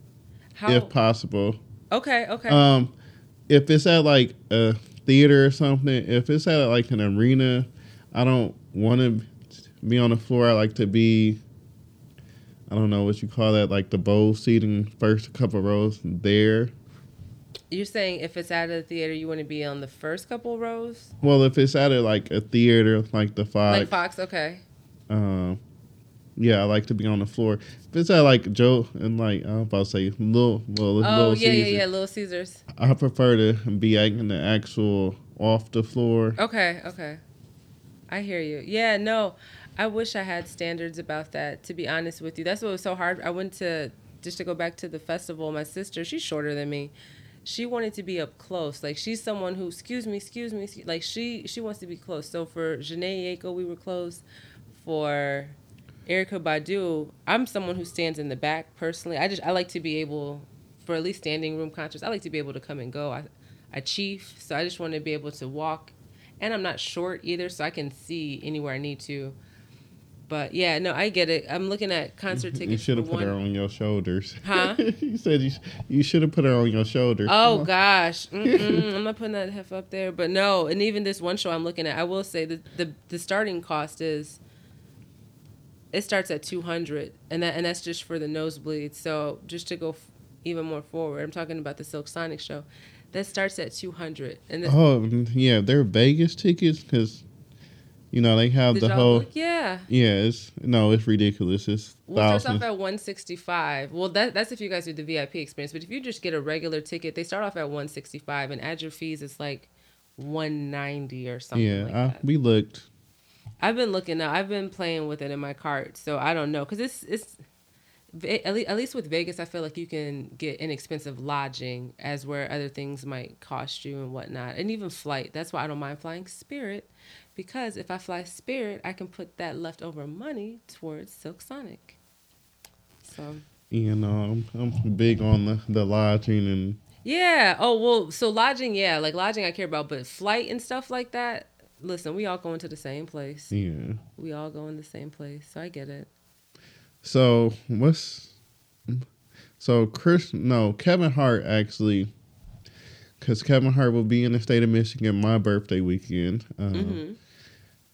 How? if possible. okay, okay. Um, if it's at like a theater or something, if it's at like an arena, I don't want to be on the floor. I like to be. I don't know what you call that, like the bowl seating, first couple rows there. You're saying if it's at a theater, you want to be on the first couple rows, Well, if it's at a, like a theater, like the Fox, like Fox. Okay. um, yeah, I like to be on the floor. If it's at like Joe and like I'm about to say little, well, Oh little yeah, Caesar, yeah, yeah. Little Caesars. I prefer to be like, in the actual off the floor. Okay, okay. I hear you. Yeah, no. I wish I had standards about that. To be honest with you, that's what was so hard. I went to just to go back to the festival, my sister, she's shorter than me. She wanted to be up close. Like she's someone who, excuse me, excuse me, excuse, like she she wants to be close. So for Jhené Aiko, we were close. For Erykah Badu, I'm someone who stands in the back personally. I just I like to be able, for at least standing room concerts, I like to be able to come and go. I, I chief, so I just want to be able to walk, and I'm not short either, so I can see anywhere I need to. But yeah, no, I get it. I'm looking at concert tickets. You should have put one- her on your shoulders. Huh? you said you, you should have put her on your shoulders. Oh gosh, Mm-mm, I'm not putting that hef up there. But no, and even this one show I'm looking at, I will say that the the starting cost is. It starts at 200, and that and that's just for the nosebleeds. So just to go f- even more forward, I'm talking about the Silk Sonic show. That starts at 200, and the, Oh yeah, they're Vegas tickets because, you know, they have did the whole. look? yeah. Yeah, it's no, it's ridiculous. It's Well, it starts thousands. off at 165. Well, that, that's if you guys do the VIP experience. But if you just get a regular ticket, they start off at 165, and add your fees, it's like 190 or something. yeah, like I, that. we looked. I've been looking now. I've been playing with it in my cart, so I don't know because it's it's at least, with Vegas, I feel like you can get inexpensive lodging as where other things might cost you and whatnot, and even flight. That's why I don't mind flying Spirit because if I fly Spirit, I can put that leftover money towards Silk Sonic. So You uh, know, I'm, I'm big on the, the lodging and yeah. Oh well, so lodging, yeah, like lodging I care about, but flight and stuff like that. Listen, we all going to the same place. yeah. We all go in the same place, so I get it. So what's so Chris? No, Kevin Hart actually, because Kevin Hart will be in the state of Michigan my birthday weekend. Um, hmm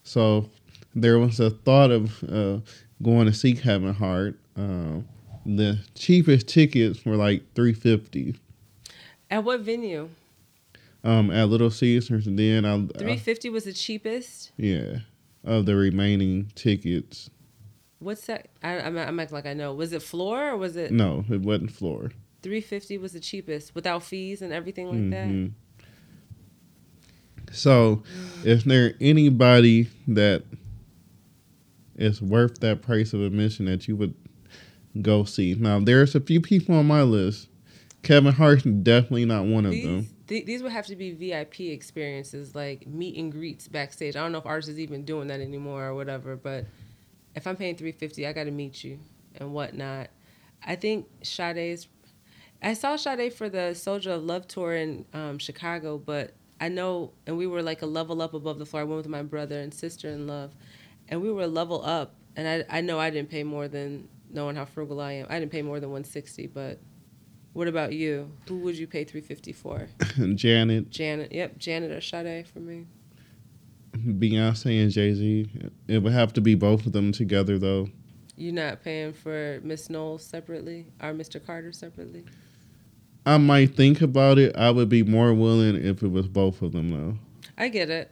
So there was a thought of uh, going to see Kevin Hart. Um, the cheapest tickets were like three fifty At what venue? um, at Little Caesars, and then I, Three fifty was the cheapest. yeah of the remaining tickets. What's that? I, I'm, I'm acting like I know. Was it floor or was it No, it wasn't floor. three fifty? Was the cheapest without fees and everything like that? Mhm. So, if there anybody that is worth that price of admission that you would go see? Now, there's a few people on my list. Kevin Hart's definitely not one of These, them. th- these would have to be VIP experiences, like meet and greets backstage. I don't know if ours is even doing that anymore or whatever, but if I'm paying three fifty, I got to meet you and whatnot. I think Sade's. I saw Sade for the Soldier of Love tour in um, Chicago, but I know, and we were like a level up above the floor. I went with my brother and sister in love, and we were a level up. And I, I know I didn't pay more than knowing how frugal I am. I didn't pay more than one sixty, but what about you? Who would you pay three fifty for? Janet, Janet. Yep, Janet or Sade for me. Beyonce, and Jay Z. It would have to be both of them together, though. You're not paying for Miss Knowles separately or Mr. Carter separately? I might think about it. I would be more willing if it was both of them, though. I get it.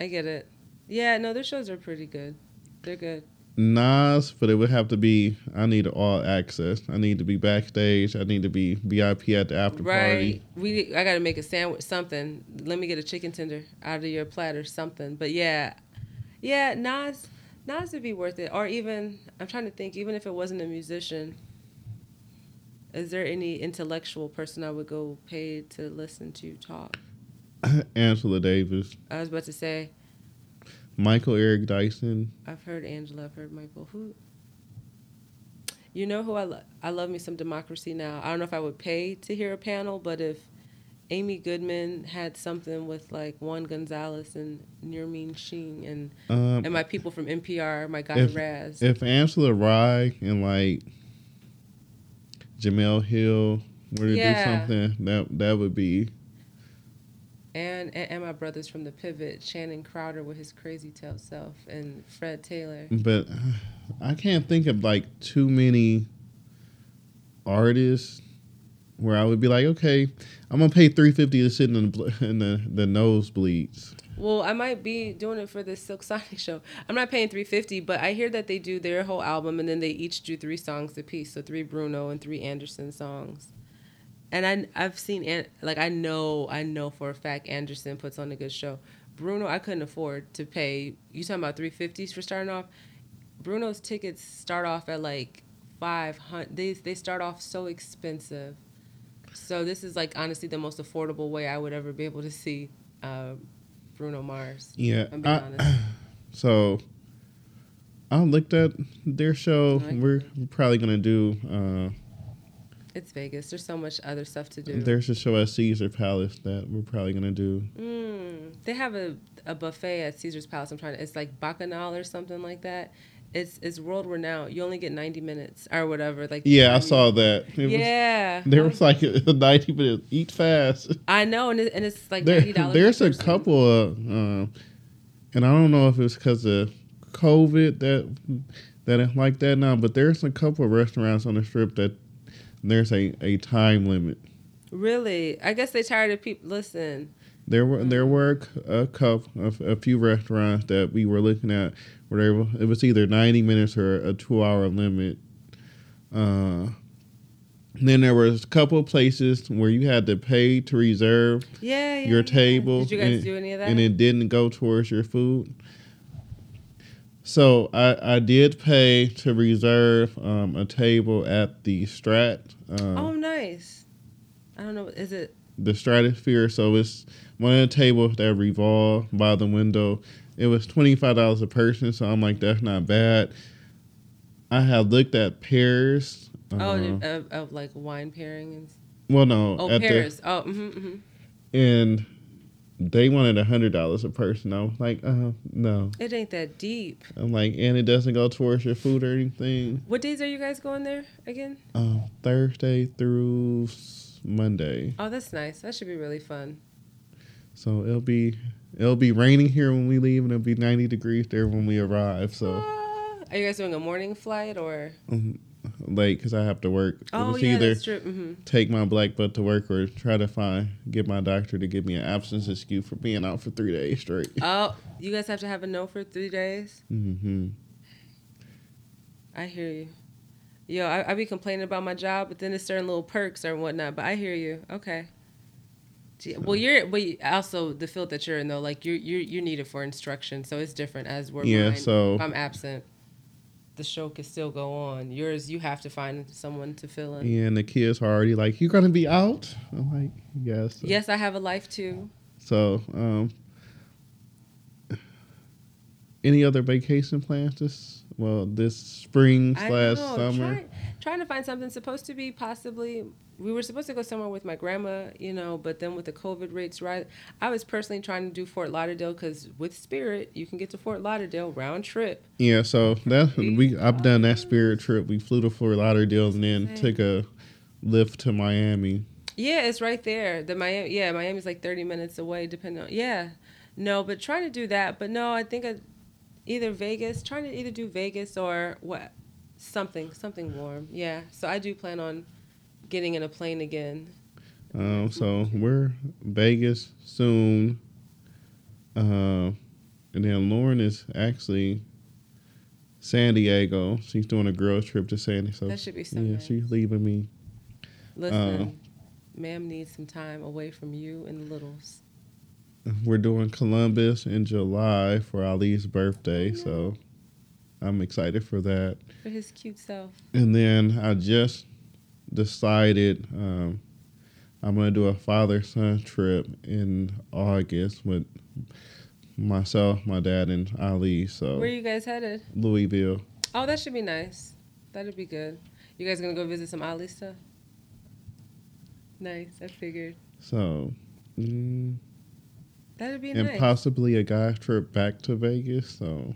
I get it. Yeah, no, their shows are pretty good. They're good. Nas, but it would have to be. I need all access. I need to be backstage. I need to be VIP at the after right. party. We I gotta make a sandwich something. Let me get a chicken tender out of your platter, something. But yeah. Yeah, Nas Nas would be worth it. Or even I'm trying to think, even if it wasn't a musician, is there any intellectual person I would go pay to listen to talk? Angela Davis, I was about to say, Michael Eric Dyson. I've heard Angela, I've heard Michael. Who? You know who I love? I love me some democracy now. I don't know if I would pay to hear a panel, but if Amy Goodman had something with like Juan Gonzalez and Nermeen Sheen and Um, and my people from NPR, my guy If- Raz. if Angela Rye and like Jemele Hill were to Yeah. do something, that that would be. And, and and my brothers from the Pivot, Channing Crowder with his crazy tail self, and Fred Taylor. But uh, I can't think of like too many artists where I would be like, okay, I'm gonna pay three fifty to sit in the in the the nosebleeds. Well, I might be doing it for this Silk Sonic show. I'm not paying 350, but I hear that they do their whole album and then they each do three songs apiece, so three Bruno and three Anderson songs. And I I've seen An- like I know I know for a fact Anderson puts on a good show. Bruno, I couldn't afford to pay. You talking about 350s for starting off? Bruno's tickets start off at like five hundred. They they start off so expensive. So this is like honestly the most affordable way I would ever be able to see uh, Bruno Mars. Yeah. I'm being I- honest. so I looked at their show. I We're probably gonna do. Uh, It's Vegas. There's so much other stuff to do. there's a show at Caesar Palace that we're probably gonna do. Mm, they have a, a buffet at Caesar's Palace. I'm trying to. It's like Bacchanal or something like that. It's it's world renowned. You only get 90 minutes or whatever. Like Yeah, I saw that. It was- yeah, there was like a ninety minutes. Eat fast. I know, and, it, and it's like There, there's a couple of, um, and I don't know if it's because of COVID that that it's like that now, but there's a couple of restaurants on the strip that there's a, a time limit. Really, I guess they tired of people. Listen, There were Mm. there were a couple of a few restaurants that we were looking at where they were, it was either ninety minutes or a two hour limit. Uh, then there was a couple of places where you had to pay to reserve yeah, yeah your yeah. table. Did you guys and- do any of that? and it didn't go towards your food. So I, I did pay to reserve um, a table at the Strat, um, oh, nice. I don't know. Is it? the Stratosphere. So it's one of the tables that revolve by the window. It was twenty five dollars a person, so I'm like, that's not bad. I had looked at Paris. Oh, uh, of, of like wine pairing and. well, no, Oh, at Paris. Oh, mm-hmm, mm-hmm. and they wanted a hundred dollars a person. I was like, uh, no. It ain't that deep. I'm like, and it doesn't go towards your food or anything. What days are you guys going there again? Um, Thursday through Monday, Oh, that's nice. That should be really fun. so it'll be it'll be raining here when we leave, and it'll be 90 degrees there when we arrive. So Ah, are you guys doing a morning flight or? um, late because I have to work. Oh, it was yeah, either that's true. hmm take my black butt to work or try to find get my doctor to give me an absence excuse for being out for three days straight. Oh, you guys have to have a no for three days. Mm-hmm. I hear you. Yo, I, I be complaining about my job, but then there's certain little perks or whatnot. But I hear you. Okay. Gee, Well, you're, but also the field that you're in though, like you're you're you're needed for instruction, so it's different as we're. Yeah, mine. so- I'm absent, the show can still go on. Yours, you have to find someone to fill in. And the kids are already like, "You're gonna be out?" I'm like, "Yes." Yes, I have a life too. So, um, any other vacation plans this well this spring slash know, summer? Try, trying to find something supposed to be possibly. We were supposed to go somewhere with my grandma, you know, but then with the COVID rates rise, I was personally trying to do Fort Lauderdale because with Spirit you can get to Fort Lauderdale round trip. Yeah, so that we I've done that spirit trip. We flew to Fort Lauderdale and then Same. took a Lyft to Miami. Yeah, it's right there. The Miami, yeah, Miami's like thirty minutes away, depending on. Yeah, no, but trying to do that, but no, I think I, either Vegas, trying to either do Vegas or what, something, something warm. Yeah, so I do plan on getting in a plane again. Um, so we're Vegas soon. Uh, and then Lauren is actually San Diego. She's doing a girls trip to San Diego. So That should be so yeah, nice. she's leaving me. Listen, ma'am needs some time away from you and the littles. We're doing Columbus in July for Ali's birthday, so I'm excited for that. For his cute self. And then I just decided um, I'm gonna do a father son trip in August with myself, my dad, and Ali. So Where you guys headed? Louisville. Oh, that should be nice. That'd be good. You guys gonna go visit some Ali stuff? Nice. I figured. So mm, That'd be nice. and nice. possibly a guy trip back to Vegas. So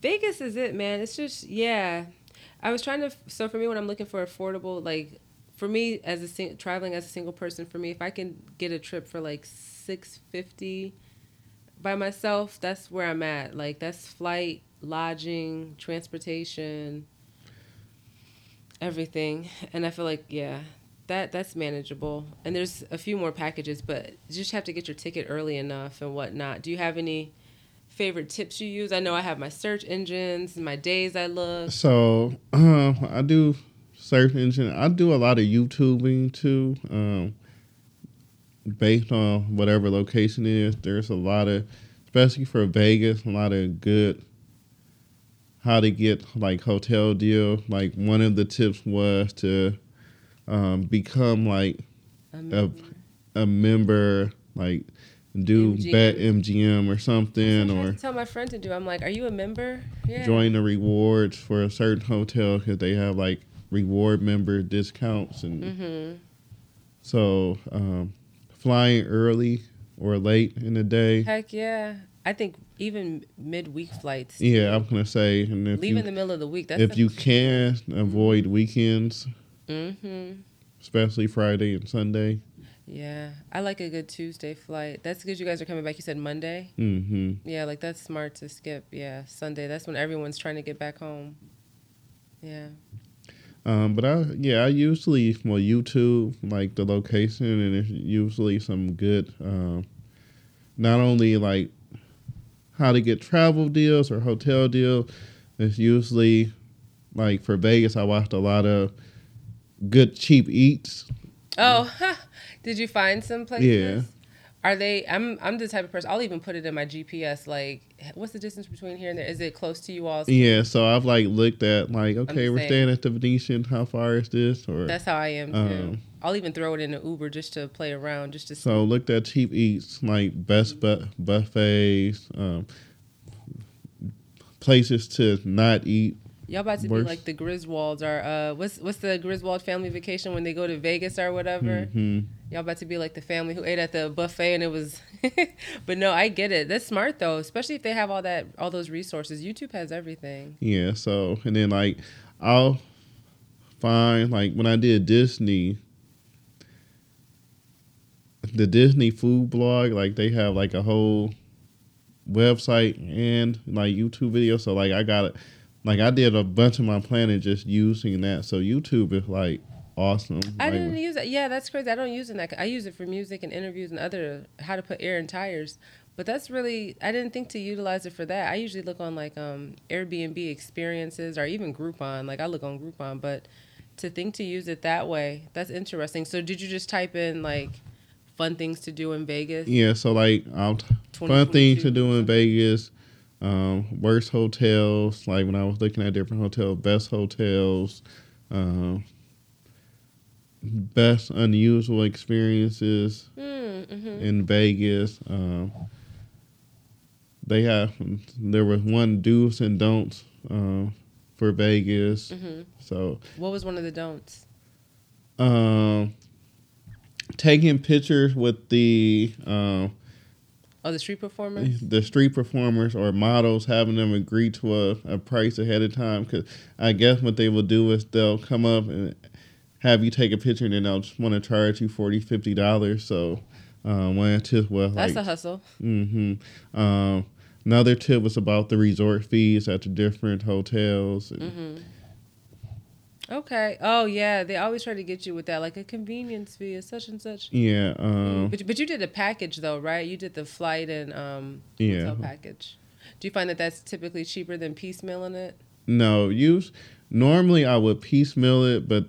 Vegas is it, man. It's just yeah. I was trying to. So for me, when I'm looking for affordable, like for me as a sing, traveling as a single person, for me, if I can get a trip for like six fifty by myself, that's where I'm at. Like that's flight, lodging, transportation, everything, and I feel like yeah. That, that's manageable, and there's a few more packages, but you just have to get your ticket early enough and whatnot. Do you have any favorite tips you use? I know I have my search engines, my days I look. So um, I do search engine. I do a lot of YouTubing too. Um, based on whatever location it is, there's a lot of, especially for Vegas, a lot of good how to get like hotel deal. Like one of the tips was to um, become like a, a member, like do MGM. bet MGM or something, or tell my friend to do. I'm like, are you a member? Yeah. join the rewards for a certain hotel because they have like reward member discounts and Mm-hmm. so um, flying early or late in the day. Heck yeah. I think even midweek flights. Yeah, I'm gonna say, and if Leave in the middle of the week. That's if you can avoid weekends, Mm-hmm. especially Friday and Sunday. Yeah, I like a good Tuesday flight. That's because you guys are coming back. You said Monday. hmm Yeah, like that's smart to skip. Yeah, Sunday. That's when everyone's trying to get back home. Yeah. Um, but I yeah, I usually well YouTube like the location and it's usually some good um, not only like how to get travel deals or hotel deals. It's usually like for Vegas I watched a lot of good cheap eats. Oh, did you find some places? Yeah. Are they? I'm I'm the type of person. I'll even put it in my GPS. Like, what's the distance between here and there? Is it close to you all? Yeah, so I've like looked at like okay, we're staying at the Venetian. How far is this? Or That's how I am too. Um, I'll even throw it in an Uber just to play around, just to. see. So looked at cheap eats like best bu- buffets, um, places to not eat. Y'all about to worse. be like the Griswolds or uh, what's what's the Griswold family vacation when they go to Vegas or whatever? hmm Y'all about to be like the family who ate at the buffet and it was, but no, I get it. That's smart though, especially if they have all that all those resources. YouTube has everything. Yeah. So and then like I'll find like when I did Disney, the Disney food blog, like they have like a whole website and like YouTube video. So like I got it. Like I did a bunch of my planning just using that. So YouTube is like awesome. I Like, didn't use it. Yeah, that's crazy. I don't use it. in That I use it for music and interviews and other how to put air in tires. But that's really I didn't think to utilize it for that. I usually look on like um Airbnb experiences or even Groupon. Like I look on Groupon, but to think to use it that way, that's interesting. So did you just type in like fun things to do in Vegas? Yeah, so like um, fun things to do in Vegas, um, worst hotels. Like when I was looking at different hotels, best hotels, um, best unusual experiences Mm, hmm in Vegas. Um, they have there was one do's and don'ts um, for Vegas. hmm So What was one of the don'ts? um, taking pictures with the um, Oh, the street performers. the street performers or models having them agree to a, a price ahead of time because i guess what they will do is they'll come up and have you take a picture and then they'll just want to charge you 40 50 dollars so um, one tip was That's like a hustle. hmm um, another tip was about the resort fees at the different hotels and, hmm Okay. Oh yeah, they always try to get you with that, like a convenience fee is such and such. yeah um, But but you did a package though, right? You did the flight and um Yeah. hotel package. Do you find that that's typically cheaper than piecemealing it? No, use normally I would piecemeal it, but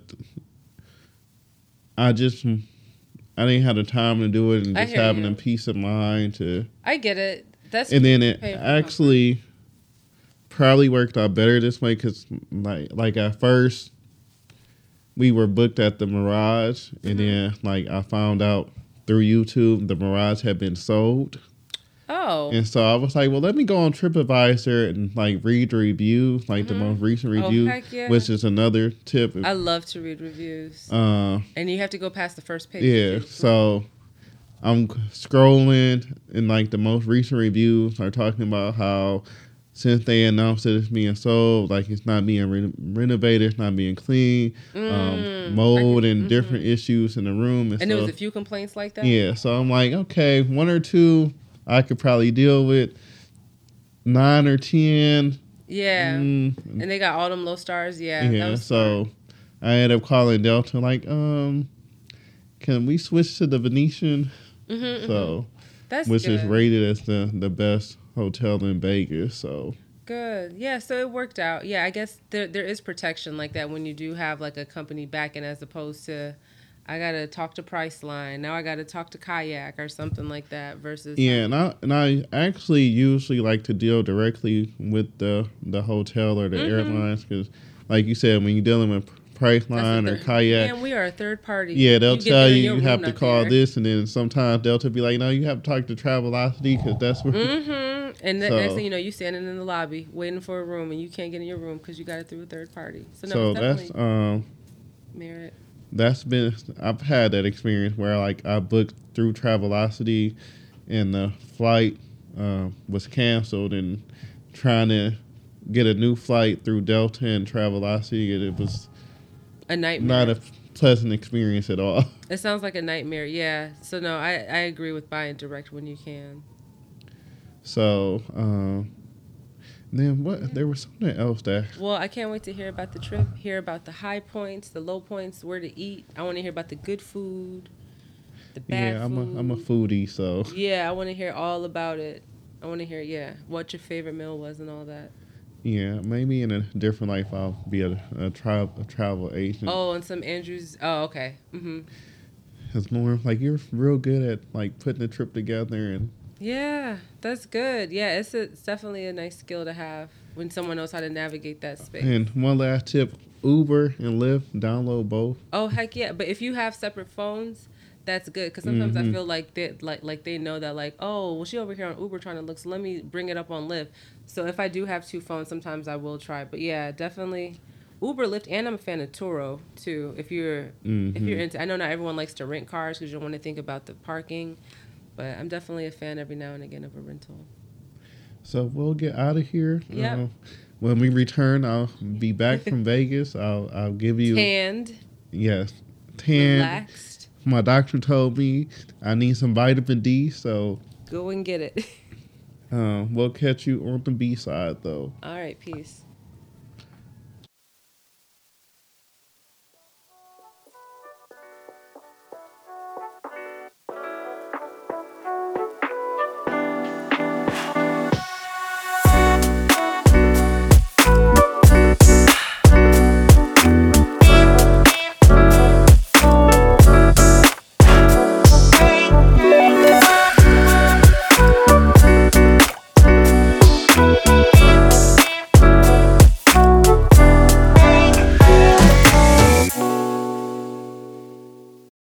I just I didn't have the time to do it and just having you. a peace of mind to I get it. That's and then it actually probably worked out better this way because like like at first we were booked at the Mirage and then like I found out through YouTube the Mirage had been sold Oh. and so I was like well let me go on TripAdvisor and like read the reviews like the Mhm. most recent Oh, review heck yeah. which is another tip I love to read reviews. uh, and you have to go past the first page. yeah, so I'm scrolling and like the most recent reviews are talking about how since they announced that it's being sold, like it's not being re- renovated, it's not being clean, Mm, um, mold and can- different issues in the room, and, And so there was a few complaints like that? yeah, so I'm like, okay, one or two I could probably deal with. Nine or ten, Yeah. mm, And they got all them low stars. Yeah. yeah. so I ended up calling Delta, like, um, can we switch to the Venetian? Mhm, mhm. So, that's which is rated as the the best hotel in Vegas. So, Good. Yeah, so it worked out. Yeah, I guess there there is protection like that when you do have like a company backing as opposed to I gotta talk to Priceline. Now I gotta talk to Kayak or something like that. Versus Yeah, and I and I actually usually like to deal directly with the the hotel or the Mhm. airlines because, like you said, when you're dealing with Priceline or Kayak, Man, we are a third party. yeah, they'll You tell you you have to call there. this, and then sometimes Delta be like, no, you have to talk to Travelocity because that's where. Mm-hmm. And the So- next thing you know, you're standing in the lobby waiting for a room, and you can't get in your room because you got it through a third party. So no, So that's um merit. that's been I've had that experience where like I booked through Travelocity, and the flight uh, was canceled, and trying to get a new flight through Delta and Travelocity, and it was A nightmare. not a pleasant experience at all. It sounds like a nightmare. Yeah. So no, I I agree with buying direct when you can. So um, then what? There was something else that Well, I can't wait to hear about the trip, hear about the high points, the low points, where to eat. I want to hear about the good food, the bad yeah I'm food. a I'm a foodie, so Yeah, I want to hear all about it. I want to hear, yeah, what your favorite meal was and all that. Yeah maybe in a different life I'll be a, a travel a travel agent. Oh, and some Andrews. Oh, okay. hmm It's more like you're real good at like putting a trip together and Yeah, that's good. Yeah, it's, a, it's definitely a nice skill to have when someone knows how to navigate that space. and one last tip: Uber and Lyft, download both. Oh heck yeah! But if you have separate phones, that's good because sometimes I Mhm. feel like they like like they know that like oh well she over here on Uber trying to look so let me bring it up on Lyft. So if I do have two phones, sometimes I will try. But yeah, definitely Uber, Lyft, and I'm a fan of Turo too. If you're if you're Mhm. into, I know not everyone likes to rent cars because you don't want to think about the parking. But I'm definitely a fan every now and again of a rental. So we'll get out of here. Yep. Uh, when we return, I'll be back from Vegas. I'll I'll give you Tanned, yes, tan. relaxed, My doctor told me I need some vitamin D, so go and get it. um, we'll catch you on the B side though. All right, peace.